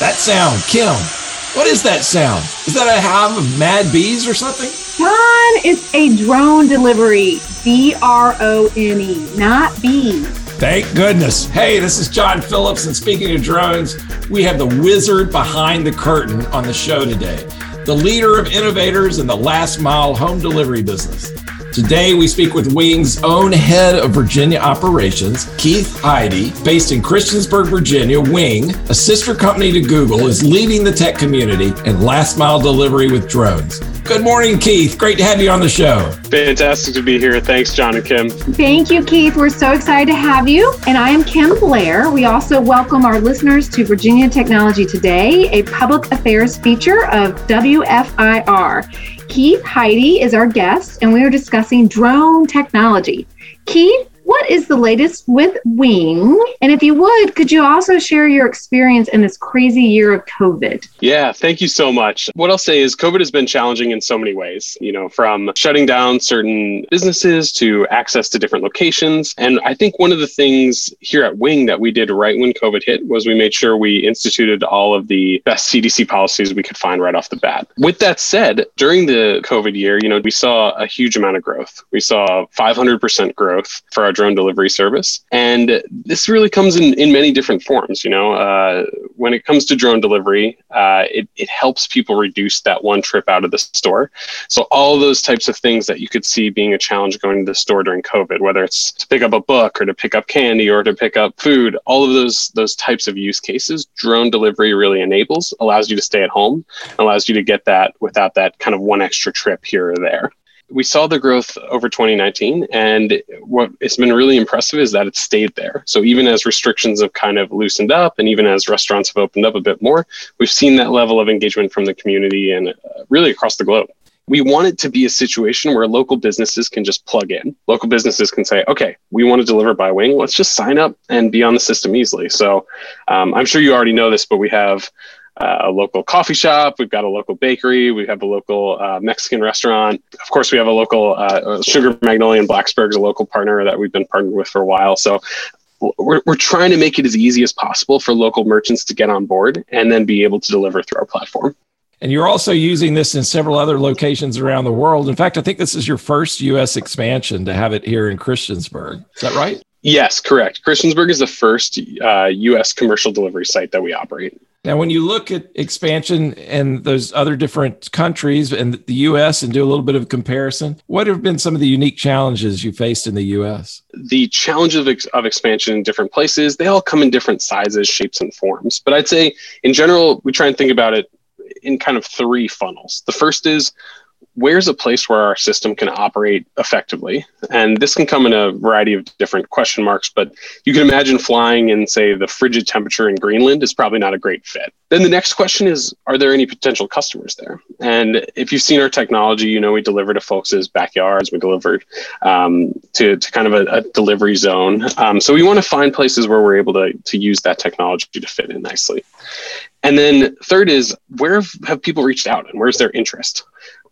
That sound, Kim. What is that sound? Is that a hive of mad bees or something? John, it's a drone delivery. B R O N E, not bees. Thank goodness. Hey, this is John Phillips, and speaking of drones, we have the wizard behind the curtain on the show today, the leader of innovators in the last mile home delivery business. Today, we speak with Wing's own head of Virginia operations, Keith Heyde, based in Christiansburg, Virginia. Wing, a sister company to Google, is leading the tech community in last mile delivery with drones. Good morning, Keith. Great to have you on the show. Fantastic to be here. Thanks, John and Kim. Thank you, Keith. We're so excited to have you. And I am Kim Blair. We also welcome our listeners to Virginia Technology Today, a public affairs feature of WFIR. Keith Heyde is our guest, and we are discussing drone technology. Keith, is the latest with Wing? And if you would, could you also share your experience in this crazy year of COVID? Yeah, thank you so much. What I'll say is COVID has been challenging in so many ways, you know, from shutting down certain businesses to access to different locations. And I think one of the things here at Wing that we did right when COVID hit was we made sure we instituted all of the best CDC policies we could find right off the bat. With that said, during the COVID year, you know, we saw a huge amount of growth. We saw 500% growth for our drone delivery service. And this really comes in, in many different forms. You know, uh, when it comes to drone delivery, uh, it, it helps people reduce that one trip out of the store. So all those types of things that you could see being a challenge going to the store during COVID, whether it's to pick up a book or to pick up candy or to pick up food, all of those those types of use cases, drone delivery really enables, allows you to stay at home, allows you to get that without that kind of one extra trip here or there we saw the growth over 2019 and what it's been really impressive is that it's stayed there so even as restrictions have kind of loosened up and even as restaurants have opened up a bit more we've seen that level of engagement from the community and uh, really across the globe we want it to be a situation where local businesses can just plug in. Local businesses can say, okay, we want to deliver by wing. Let's just sign up and be on the system easily. So um, I'm sure you already know this, but we have uh, a local coffee shop, we've got a local bakery, we have a local uh, Mexican restaurant. Of course, we have a local uh, Sugar Magnolia in Blacksburg, is a local partner that we've been partnered with for a while. So we're, we're trying to make it as easy as possible for local merchants to get on board and then be able to deliver through our platform. And you're also using this in several other locations around the world. In fact, I think this is your first US expansion to have it here in Christiansburg. Is that right? Yes, correct. Christiansburg is the first uh, US commercial delivery site that we operate. Now, when you look at expansion in those other different countries and the US and do a little bit of comparison, what have been some of the unique challenges you faced in the US? The challenges of, ex- of expansion in different places, they all come in different sizes, shapes, and forms. But I'd say in general, we try and think about it in kind of three funnels. The first is where's a place where our system can operate effectively? And this can come in a variety of different question marks, but you can imagine flying in, say, the frigid temperature in Greenland is probably not a great fit. Then the next question is Are there any potential customers there? And if you've seen our technology, you know, we deliver to folks' backyards, we deliver um, to, to kind of a, a delivery zone. Um, so we want to find places where we're able to, to use that technology to fit in nicely. And then third is where have people reached out and where's their interest?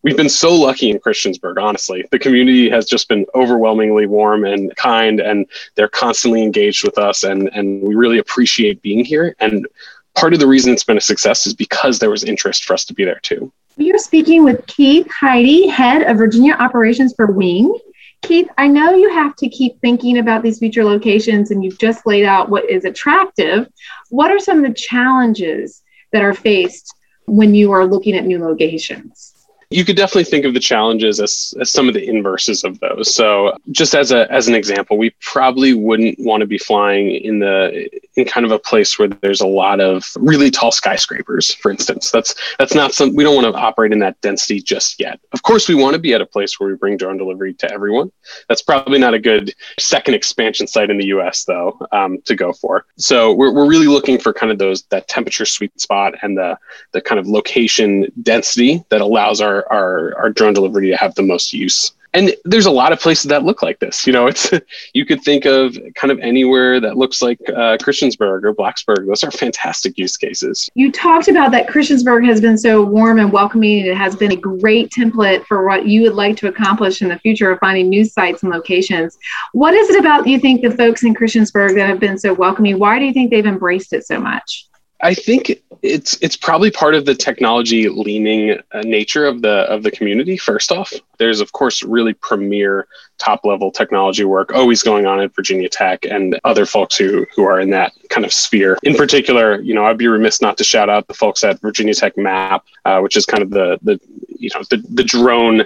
We've been so lucky in Christiansburg, honestly. The community has just been overwhelmingly warm and kind, and they're constantly engaged with us, and, and we really appreciate being here. And part of the reason it's been a success is because there was interest for us to be there too. We are speaking with Keith Heyde, head of Virginia operations for Wing. Keith, I know you have to keep thinking about these future locations, and you've just laid out what is attractive. What are some of the challenges that are faced when you are looking at new locations? You could definitely think of the challenges as, as some of the inverses of those. So just as a as an example, we probably wouldn't want to be flying in the in kind of a place where there's a lot of really tall skyscrapers, for instance. That's that's not some we don't want to operate in that density just yet. Of course, we want to be at a place where we bring drone delivery to everyone. That's probably not a good second expansion site in the US though um, to go for. So we're, we're really looking for kind of those that temperature sweet spot and the the kind of location density that allows our our, our, drone delivery to have the most use. And there's a lot of places that look like this. You know, it's you could think of kind of anywhere that looks like uh, Christiansburg or Blacksburg. Those are fantastic use cases. You talked about that Christiansburg has been so warm and welcoming. It has been a great template for what you would like to accomplish in the future of finding new sites and locations. What is it about you think the folks in Christiansburg that have been so welcoming? Why do you think they've embraced it so much? I think it's it's probably part of the technology leaning uh, nature of the of the community first off. There's of course really premier top level technology work always going on at virginia tech and other folks who who are in that kind of sphere. In particular you know i'd be remiss not to shout out the folks at virginia tech MAAP uh, which is kind of the the you know the, the drone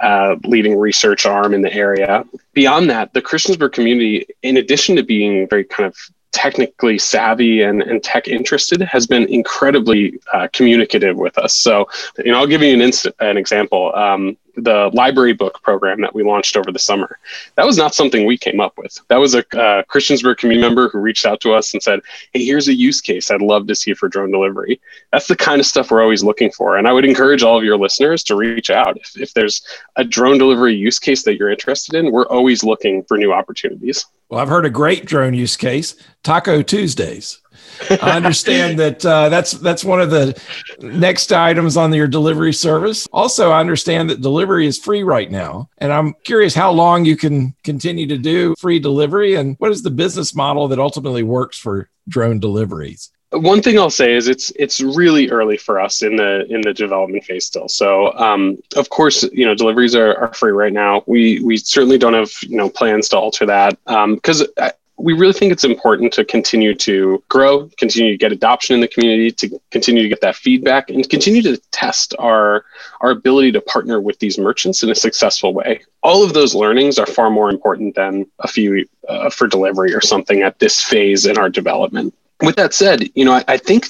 uh, leading research arm in the area. Beyond that the christiansburg community in addition to being very kind of technically savvy and, and tech interested has been incredibly uh, communicative with us. So, you know, I'll give you an an example. Um, the library book program that we launched over the summer. That was not something we came up with. That was a uh, Christiansburg community member who reached out to us and said, Hey, here's a use case I'd love to see for drone delivery. That's the kind of stuff we're always looking for. And I would encourage all of your listeners to reach out. If, if there's a drone delivery use case that you're interested in, we're always looking for new opportunities. Well, I've heard a great drone use case Taco Tuesdays. I understand that uh, that's that's one of the next items on your delivery service. Also, I understand that delivery is free right now, and I'm curious how long you can continue to do free delivery, and what is the business model that ultimately works for drone deliveries. One thing I'll say is it's it's really early for us in the in the development phase still. So um, of course, you know, deliveries are, are free right now. We we certainly don't have you know plans to alter that because um, we really think it's important to continue to grow, continue to get adoption in the community, to continue to get that feedback, and continue to test our our ability to partner with these merchants in a successful way. All of those learnings are far more important than a few uh, for delivery or something at this phase in our development. With that said, you know, I, I think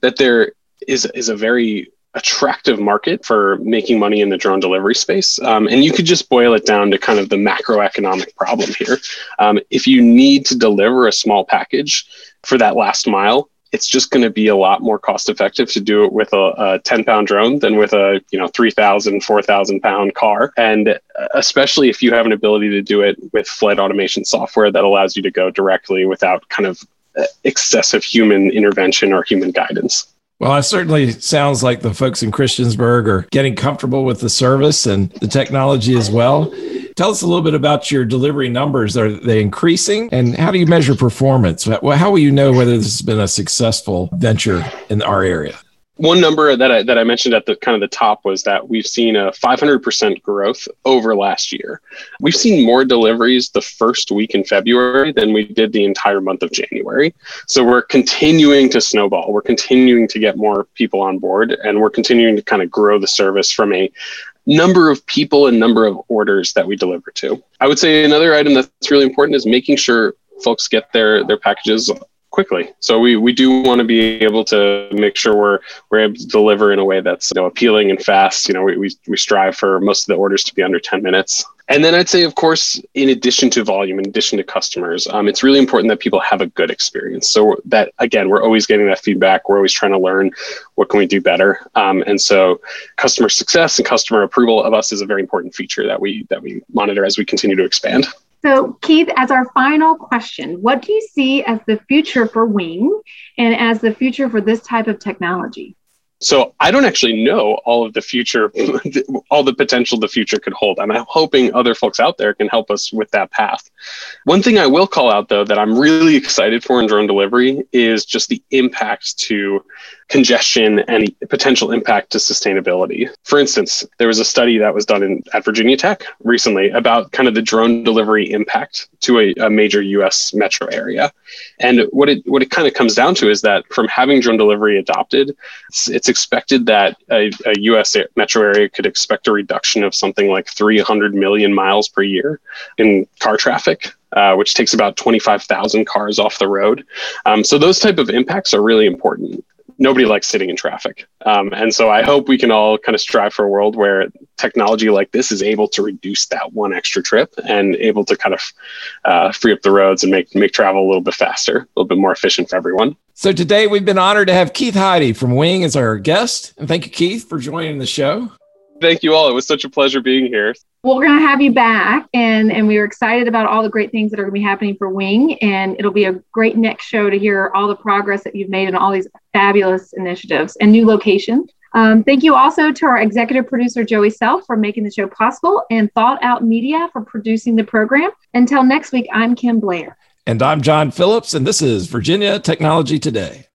that there is is a very attractive market for making money in the drone delivery space. Um, and you could just boil it down to kind of the macroeconomic problem here. Um, if you need to deliver a small package for that last mile, it's just going to be a lot more cost effective to do it with a, a 10 pound drone than with a you know 3000 4000 pound car and especially if you have an ability to do it with flight automation software that allows you to go directly without kind of uh, excessive human intervention or human guidance well, it certainly sounds like the folks in Christiansburg are getting comfortable with the service and the technology as well. Tell us a little bit about your delivery numbers. Are they increasing? And how do you measure performance? Well, how will you know whether this has been a successful venture in our area? One number that I, that I mentioned at the kind of the top was that we've seen a 500% growth over last year. We've seen more deliveries the first week in February than we did the entire month of January. So we're continuing to snowball. We're continuing to get more people on board and we're continuing to kind of grow the service from a number of people and number of orders that we deliver to. I would say another item that's really important is making sure folks get their their packages quickly. So we, we do want to be able to make sure we're we're able to deliver in a way that's you know appealing and fast. You know, we, we, we strive for most of the orders to be under 10 minutes. And then I'd say, of course, in addition to volume, in addition to customers, um, it's really important that people have a good experience. So that again, we're always getting that feedback. We're always trying to learn what can we do better. Um, and so, customer success and customer approval of us is a very important feature that we that we monitor as we continue to expand. So, Keith, as our final question, what do you see as the future for Wing and as the future for this type of technology? So I don't actually know all of the future, all the potential the future could hold. And I'm hoping other folks out there can help us with that path. One thing I will call out, though, that I'm really excited for in drone delivery is just the impact to congestion and potential impact to sustainability. For instance, there was a study that was done in, at Virginia Tech recently about kind of the drone delivery impact to a, a major US metro area. And what it what it kind of comes down to is that from having drone delivery adopted, it's, it's expected that a, a US metro area could expect a reduction of something like 300 million miles per year in car traffic uh, which takes about 25,000 cars off the road. Um, so those type of impacts are really important nobody likes sitting in traffic. Um, and so I hope we can all kind of strive for a world where technology like this is able to reduce that one extra trip and able to kind of uh, free up the roads and make make travel a little bit faster, a little bit more efficient for everyone. So today we've been honored to have Keith Heyde from Wing as our guest. And thank you, Keith, for joining the show. Thank you all. It was such a pleasure being here. Well, we're going to have you back, and and we are excited about all the great things that are going to be happening for Wing, and it'll be a great next show to hear all the progress that you've made in all these fabulous initiatives and new locations. Um, thank you also to our executive producer Joey Self for making the show possible, and Thought Out Media for producing the program. Until next week, I'm Kim Blair, and I'm John Phillips, and this is Virginia Technology Today.